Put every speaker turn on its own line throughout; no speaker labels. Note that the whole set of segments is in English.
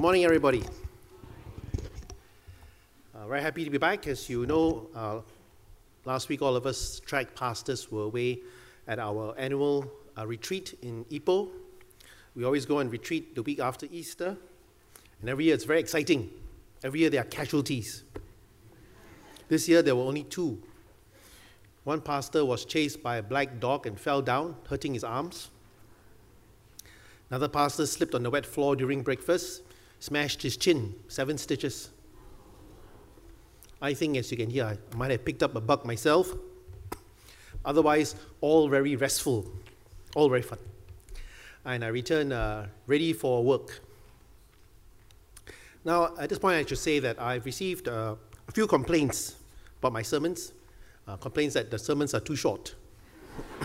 morning, everybody. Uh, very happy to be back. As you know, uh, last week all of us track pastors were away at our annual uh, retreat in Ipoh. We always go and retreat the week after Easter, and every year it's very exciting. Every year there are casualties. This year there were only two. One pastor was chased by a black dog and fell down, hurting his arms. Another pastor slipped on the wet floor during breakfast, smashed his chin, seven stitches. I think, as you can hear, I might have picked up a bug myself. Otherwise, all very restful, all very fun. And I return uh, ready for work. Now, at this point, I should say that I've received uh, a few complaints about my sermons, uh, complaints that the sermons are too short.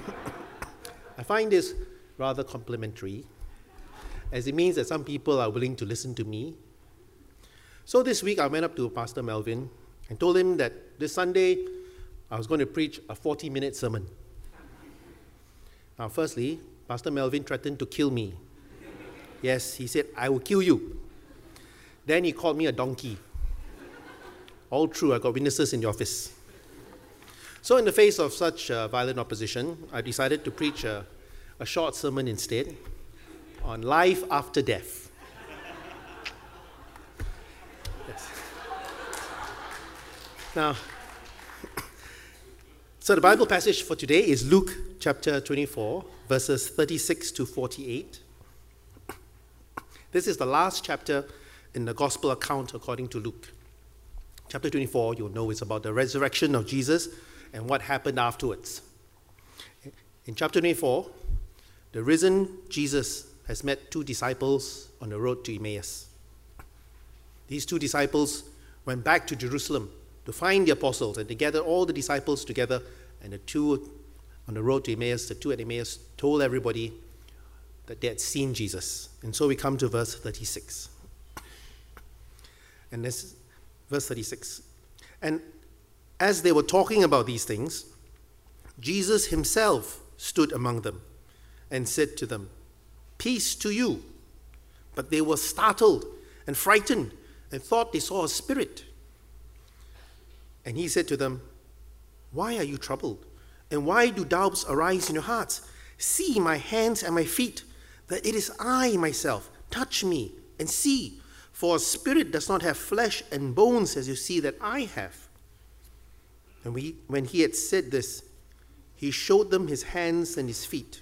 I find this rather complimentary, as it means that some people are willing to listen to me. So this week, I went up to Pastor Melvin and told him that this Sunday I was going to preach a 40 minute sermon. Now, firstly, Pastor Melvin threatened to kill me. Yes, he said, I will kill you. Then he called me a donkey. All true, I got witnesses in the office. So, in the face of such uh, violent opposition, I decided to preach a, a short sermon instead on life after death. Yes. Now, so the Bible passage for today is Luke chapter 24, verses 36 to 48. This is the last chapter in the gospel account according to Luke. Chapter 24, you'll know, is about the resurrection of Jesus and what happened afterwards. In chapter 24, the risen Jesus has met two disciples on the road to Emmaus. These two disciples went back to Jerusalem to find the apostles, and they gathered all the disciples together, and the two on the road to Emmaus, the two at Emmaus, told everybody that they had seen Jesus. And so we come to verse 36. And this is verse 36. And as they were talking about these things, Jesus himself stood among them and said to them, Peace to you. But they were startled and frightened and thought they saw a spirit. And he said to them, Why are you troubled? And why do doubts arise in your hearts? See my hands and my feet, that it is I myself. Touch me and see, for a spirit does not have flesh and bones as you see that I have. And we, when he had said this, he showed them his hands and his feet.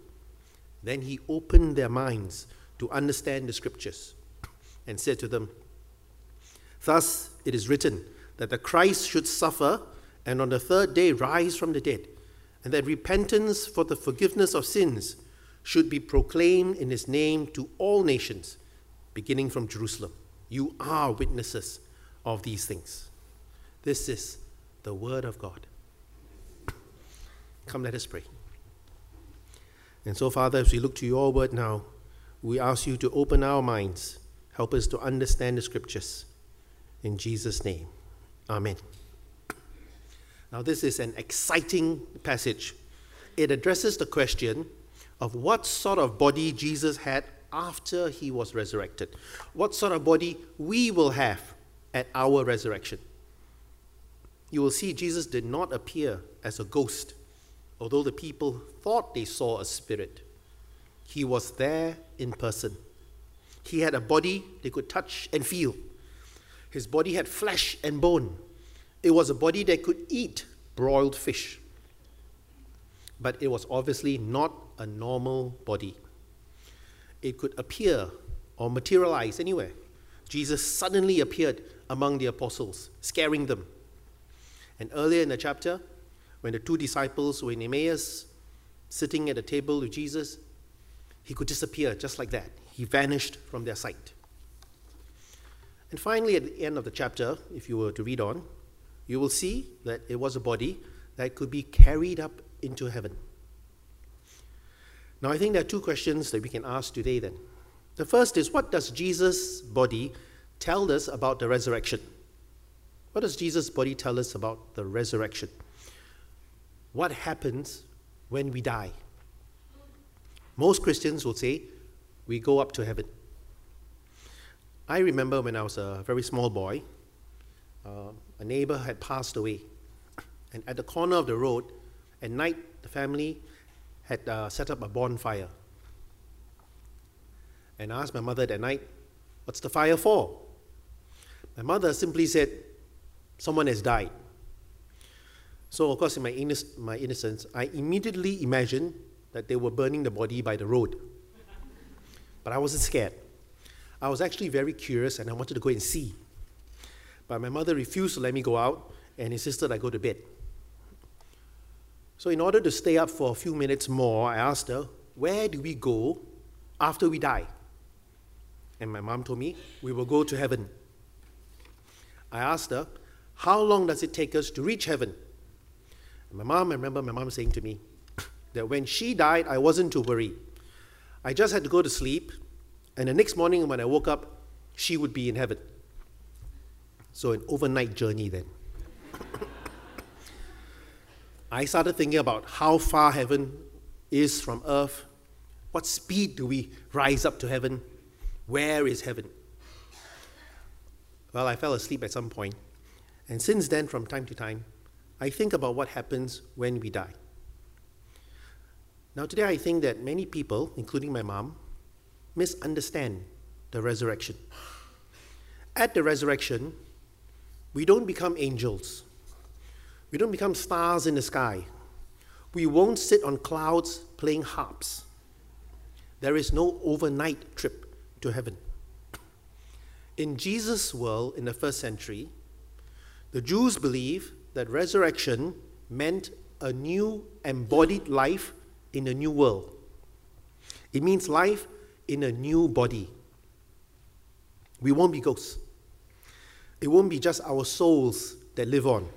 Then he opened their minds to understand the scriptures and said to them, Thus it is written that the Christ should suffer and on the third day rise from the dead, and that repentance for the forgiveness of sins should be proclaimed in his name to all nations, beginning from Jerusalem. You are witnesses of these things. This is the word of God. Come, let us pray. And so, Father, as we look to your word now, we ask you to open our minds, help us to understand the scriptures. In Jesus' name, amen. Now, this is an exciting passage. It addresses the question of what sort of body Jesus had after he was resurrected, what sort of body we will have at our resurrection. You will see Jesus did not appear as a ghost, although the people thought they saw a spirit. He was there in person. He had a body they could touch and feel. His body had flesh and bone. It was a body that could eat broiled fish. But it was obviously not a normal body. It could appear or materialize anywhere. Jesus suddenly appeared among the apostles, scaring them. And earlier in the chapter, when the two disciples were in Emmaus, sitting at a table with Jesus, he could disappear just like that. He vanished from their sight. And finally, at the end of the chapter, if you were to read on, you will see that it was a body that could be carried up into heaven. Now, I think there are two questions that we can ask today then. The first is what does Jesus' body tell us about the resurrection? What does Jesus' body tell us about the resurrection? What happens when we die? Most Christians will say, we go up to heaven. I remember when I was a very small boy, uh, a neighbor had passed away. And at the corner of the road, at night, the family had uh, set up a bonfire. And I asked my mother that night, What's the fire for? My mother simply said, Someone has died. So, of course, in my, inno- my innocence, I immediately imagined that they were burning the body by the road. But I wasn't scared. I was actually very curious and I wanted to go and see. But my mother refused to let me go out and insisted I go to bed. So, in order to stay up for a few minutes more, I asked her, Where do we go after we die? And my mom told me, We will go to heaven. I asked her, How long does it take us to reach heaven? My mom, I remember my mom saying to me that when she died, I wasn't to worry. I just had to go to sleep, and the next morning when I woke up, she would be in heaven. So, an overnight journey then. I started thinking about how far heaven is from earth. What speed do we rise up to heaven? Where is heaven? Well, I fell asleep at some point, and since then, from time to time, I think about what happens when we die. Now, today, I think that many people, including my mom, misunderstand the resurrection. At the resurrection, we don't become angels. We don't become stars in the sky. We won't sit on clouds playing harps. There is no overnight trip to heaven. In Jesus' world in the first century, the Jews believe that resurrection meant a new embodied life in a new world. It means life in a new body. We won't be ghosts. It won't be just our souls that live on.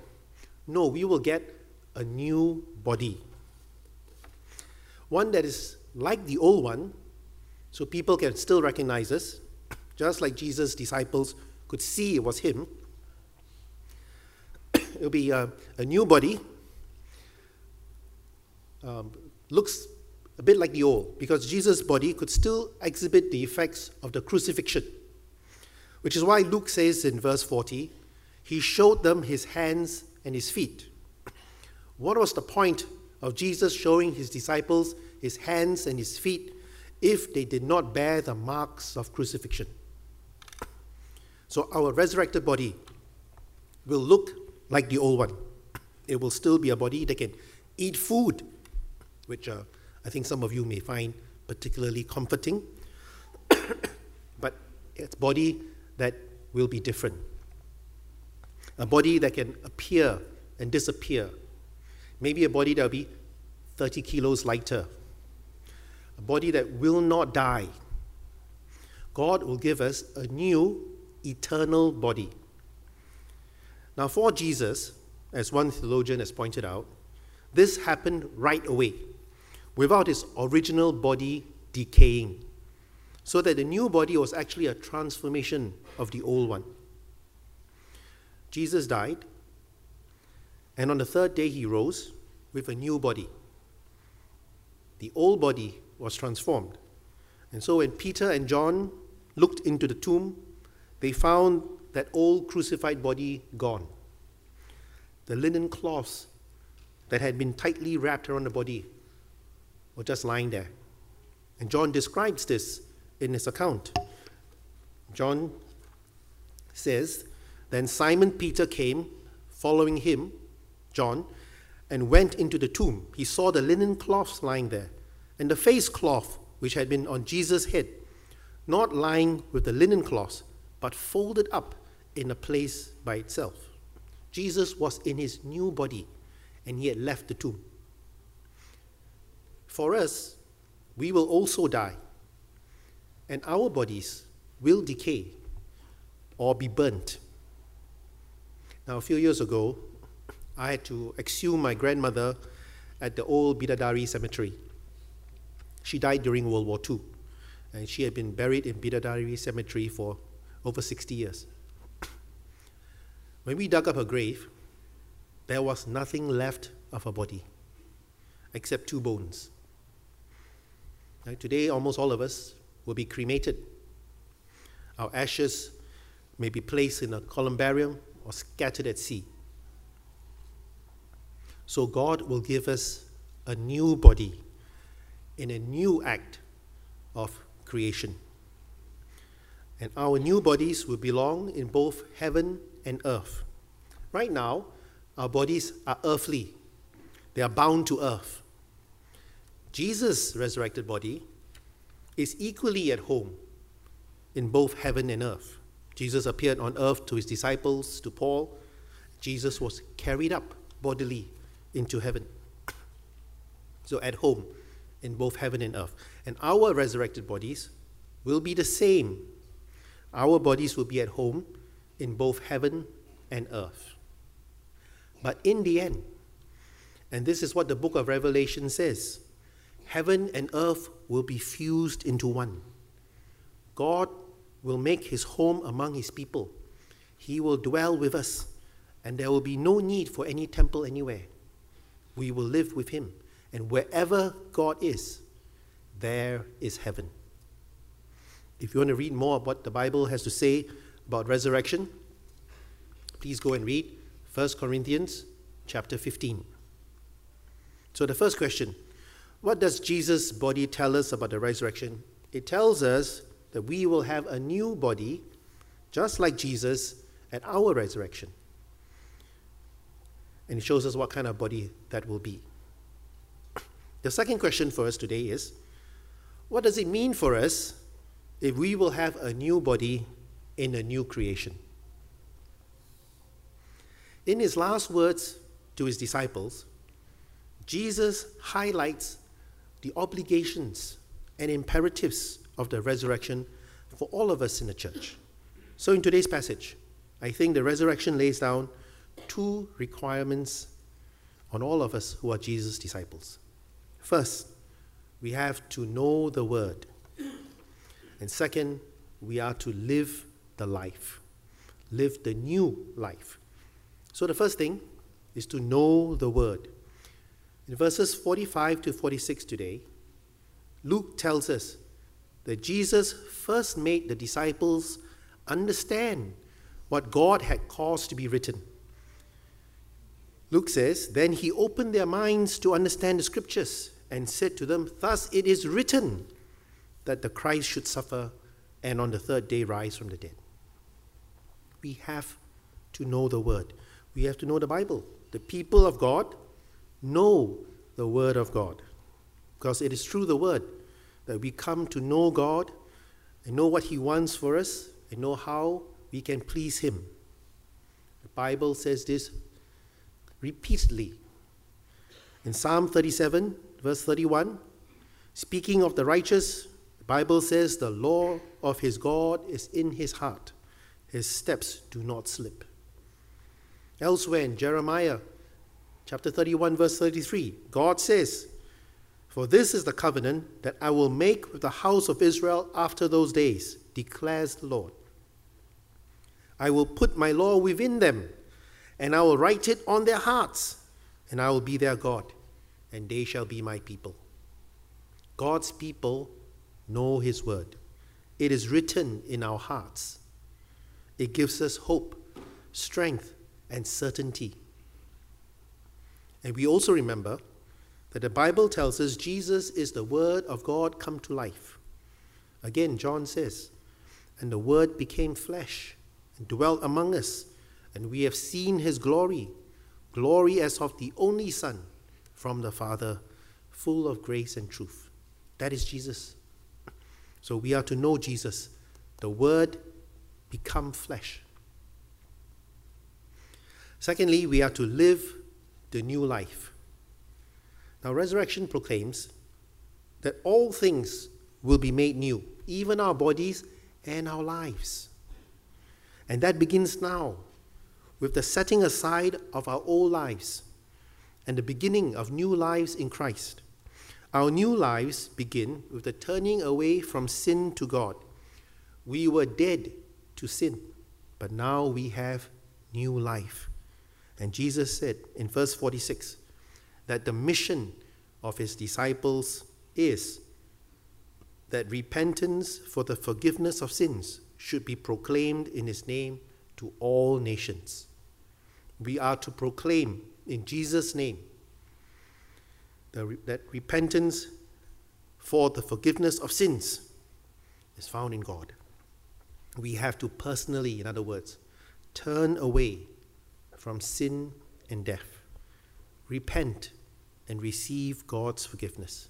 No, we will get a new body. One that is like the old one, so people can still recognize us, just like Jesus' disciples could see it was him. It'll be a, a new body, um, looks a bit like the old, because Jesus' body could still exhibit the effects of the crucifixion. Which is why Luke says in verse 40, he showed them his hands and his feet. What was the point of Jesus showing his disciples his hands and his feet if they did not bear the marks of crucifixion? So our resurrected body will look like the old one. It will still be a body that can eat food which uh, I think some of you may find particularly comforting. but it's body that will be different. A body that can appear and disappear. Maybe a body that will be 30 kilos lighter. A body that will not die. God will give us a new eternal body. Now, for Jesus, as one theologian has pointed out, this happened right away without his original body decaying, so that the new body was actually a transformation of the old one. Jesus died, and on the third day he rose with a new body. The old body was transformed. And so when Peter and John looked into the tomb, they found that old crucified body gone. The linen cloths that had been tightly wrapped around the body were just lying there. And John describes this in his account. John says, Then Simon Peter came, following him, John, and went into the tomb. He saw the linen cloths lying there, and the face cloth which had been on Jesus' head, not lying with the linen cloths, but folded up in a place by itself. Jesus was in his new body, and he had left the tomb. For us, we will also die, and our bodies will decay. or be burnt. Now, a few years ago, I had to exhume my grandmother at the old Bidadari cemetery. She died during World War II, and she had been buried in Bidadari cemetery for over 60 years. When we dug up her grave, there was nothing left of her body except two bones. Now, today, almost all of us will be cremated. Our ashes may be placed in a columbarium or scattered at sea. So, God will give us a new body in a new act of creation. And our new bodies will belong in both heaven and earth. Right now, our bodies are earthly, they are bound to earth. Jesus' resurrected body is equally at home in both heaven and earth. Jesus appeared on earth to his disciples, to Paul. Jesus was carried up bodily into heaven. So at home in both heaven and earth. And our resurrected bodies will be the same. Our bodies will be at home in both heaven and earth. But in the end, and this is what the book of Revelation says heaven and earth will be fused into one. God will make his home among his people. He will dwell with us, and there will be no need for any temple anywhere. We will live with him, and wherever God is, there is heaven. If you want to read more of what the Bible has to say about resurrection, please go and read 1 Corinthians chapter 15. So, the first question what does Jesus' body tell us about the resurrection? It tells us that we will have a new body, just like Jesus, at our resurrection. And it shows us what kind of body that will be. The second question for us today is what does it mean for us if we will have a new body in a new creation? In his last words to his disciples, Jesus highlights the obligations and imperatives of the resurrection for all of us in the church. So, in today's passage, I think the resurrection lays down two requirements on all of us who are Jesus' disciples. First, we have to know the word. And second, we are to live the life, live the new life. So, the first thing is to know the word. In verses 45 to 46 today, Luke tells us that Jesus first made the disciples understand what God had caused to be written. Luke says, Then he opened their minds to understand the scriptures and said to them, Thus it is written that the Christ should suffer and on the third day rise from the dead. We have to know the word. We have to know the Bible. The people of God know the word of God because it is through the word that we come to know God and know what He wants for us and know how we can please Him. The Bible says this repeatedly. In Psalm 37, verse 31, speaking of the righteous, the Bible says, The law of his God is in his heart, his steps do not slip. Elsewhere in Jeremiah chapter 31, verse 33, God says, For this is the covenant that I will make with the house of Israel after those days, declares the Lord. I will put my law within them, and I will write it on their hearts, and I will be their God, and they shall be my people. God's people know his word. It is written in our hearts. It gives us hope, strength, and certainty. And we also remember that the Bible tells us Jesus is the Word of God come to life. Again, John says, And the Word became flesh and dwelt among us, and we have seen his glory, glory as of the only Son from the Father, full of grace and truth. That is Jesus. So we are to know Jesus, the Word become flesh. Secondly, we are to live the new life. Now, resurrection proclaims that all things will be made new, even our bodies and our lives. And that begins now with the setting aside of our old lives and the beginning of new lives in Christ. Our new lives begin with the turning away from sin to God. We were dead to sin, but now we have new life. And Jesus said in verse 46 that the mission of his disciples is that repentance for the forgiveness of sins should be proclaimed in his name to all nations. We are to proclaim in Jesus' name that repentance for the forgiveness of sins is found in God. We have to personally, in other words, turn away from sin and death, repent, and receive God's forgiveness.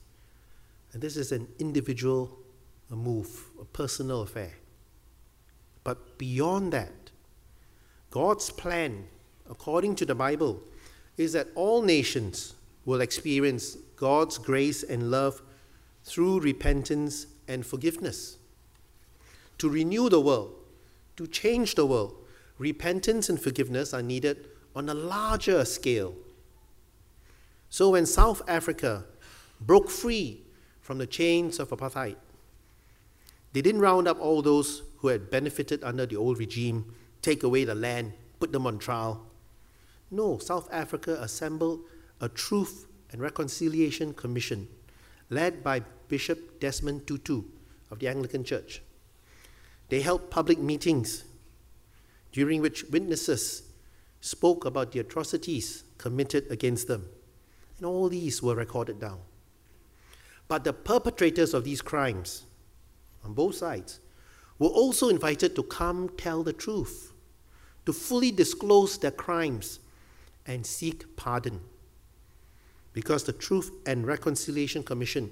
And this is an individual a move, a personal affair. But beyond that, God's plan, according to the Bible, is that all nations will experience God's grace and love through repentance and forgiveness. To renew the world, to change the world, repentance and forgiveness are needed on a larger scale. So when South Africa broke free from the chains of apartheid, they didn't round up all those who had benefited under the old regime, take away the land, put them on trial. No, South Africa assembled a Truth and Reconciliation Commission led by Bishop Desmond Tutu of the Anglican Church. They held public meetings during which witnesses spoke about the atrocities committed against them. And all these were recorded down. But the perpetrators of these crimes, on both sides, were also invited to come tell the truth, to fully disclose their crimes, and seek pardon because the Truth and Reconciliation Commission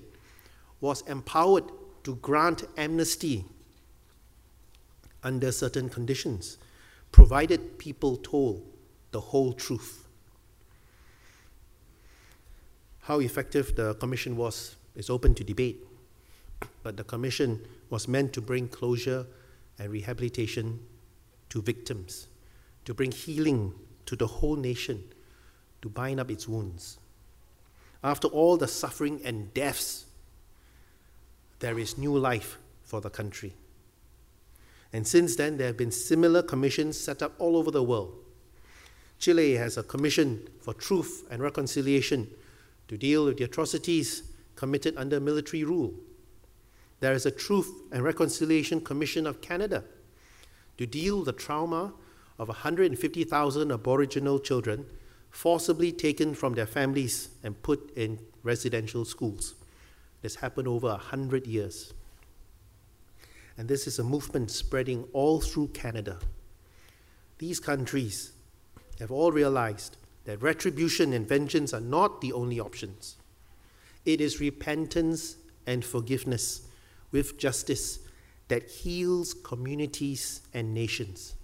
was empowered to grant amnesty under certain conditions, provided people told the whole truth. How effective the commission was is open to debate, but the commission was meant to bring closure and rehabilitation to victims, to bring healing to the whole nation, to bind up its wounds. After all the suffering and deaths, there is new life for the country. And since then, there have been similar commissions set up all over the world. Chile has a commission for truth and reconciliation to deal with the atrocities committed under military rule. There is a Truth and Reconciliation Commission of Canada to deal with the trauma of 150,000 Aboriginal children forcibly taken from their families and put in residential schools. This happened over a hundred years. And this is a movement spreading all through Canada. These countries have all realized that retribution and vengeance are not the only options. It is repentance and forgiveness with justice that heals communities and nations.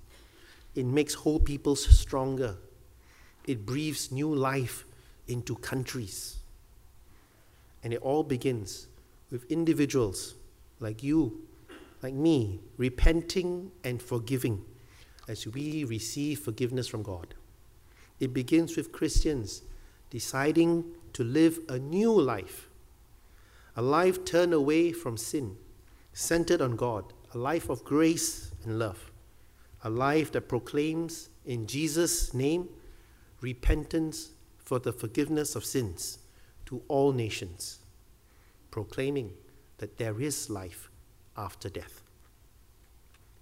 It makes whole peoples stronger it breathes new life into countries. And it all begins with individuals like you, like me, repenting and forgiving as we receive forgiveness from God. It begins with Christians deciding to live a new life, a life turned away from sin, centered on God, a life of grace and love, a life that proclaims in Jesus' name repentance for the forgiveness of sins to all nations, proclaiming that there is life after death.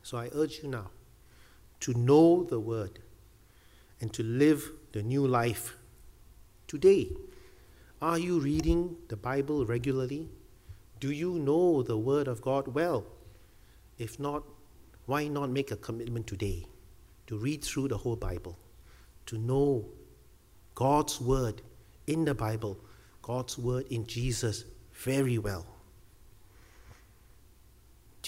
So I urge you now to know the word and to live the new life today. Are you reading the Bible regularly? Do you know the Word of God well? If not, why not make a commitment today to read through the whole Bible? to know God's word in the Bible, God's word in Jesus very well.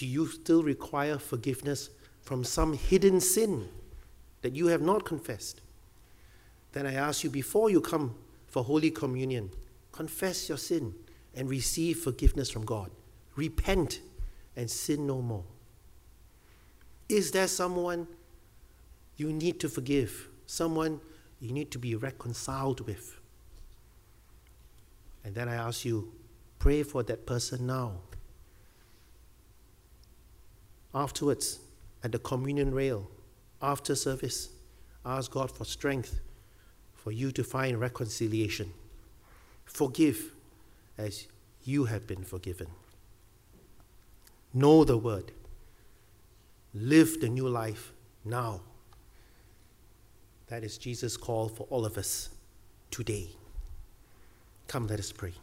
Do you still require forgiveness from some hidden sin that you have not confessed? Then I ask you before you come for Holy Communion, confess your sin and receive forgiveness from God. Repent and sin no more. Is there someone you need to forgive, someone you need to be reconciled with. And then I ask you, pray for that person now. Afterwards, at the communion rail, after service, ask God for strength for you to find reconciliation. Forgive as you have been forgiven. Know the word. Live the new life now. That is Jesus' call for all of us today. Come, let us pray.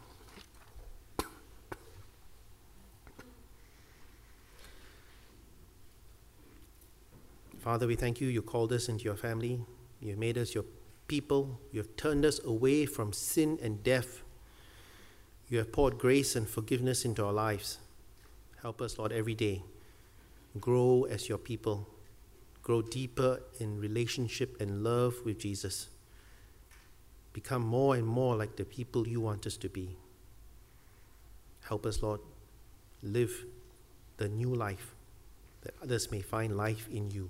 Father, we thank you. You called us into your family. You made us your people. You have turned us away from sin and death. You have poured grace and forgiveness into our lives. Help us, Lord, every day. Grow as your people. Grow deeper in relationship and love with Jesus. Become more and more like the people you want us to be. Help us, Lord, live the new life that others may find life in you.